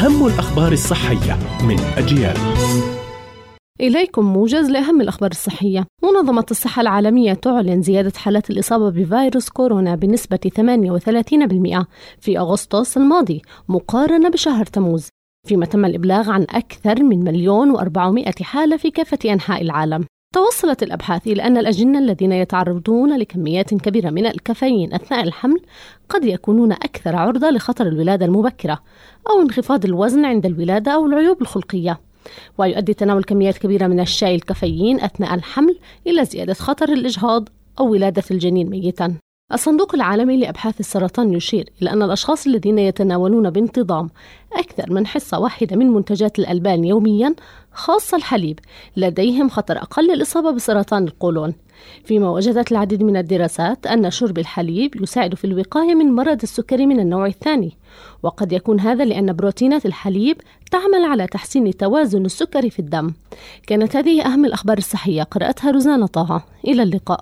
أهم الأخبار الصحية من أجيال. إليكم موجز لأهم الأخبار الصحية. منظمة الصحة العالمية تعلن زيادة حالات الإصابة بفيروس كورونا بنسبة 38% في أغسطس الماضي مقارنة بشهر تموز فيما تم الإبلاغ عن أكثر من مليون وأربعمائة حالة في كافة أنحاء العالم. توصلت الأبحاث إلى أن الأجنة الذين يتعرضون لكميات كبيرة من الكافيين أثناء الحمل قد يكونون أكثر عرضة لخطر الولادة المبكرة أو انخفاض الوزن عند الولادة أو العيوب الخلقية. ويؤدي تناول كميات كبيرة من الشاي الكافيين أثناء الحمل إلى زيادة خطر الإجهاض أو ولادة الجنين ميتا. الصندوق العالمي لأبحاث السرطان يشير إلى أن الأشخاص الذين يتناولون بانتظام أكثر من حصة واحدة من منتجات الألبان يوميا خاصة الحليب لديهم خطر أقل للإصابة بسرطان القولون. فيما وجدت العديد من الدراسات أن شرب الحليب يساعد في الوقاية من مرض السكري من النوع الثاني وقد يكون هذا لأن بروتينات الحليب تعمل على تحسين توازن السكري في الدم. كانت هذه أهم الأخبار الصحية. قرأتها روزانا طه. إلى اللقاء.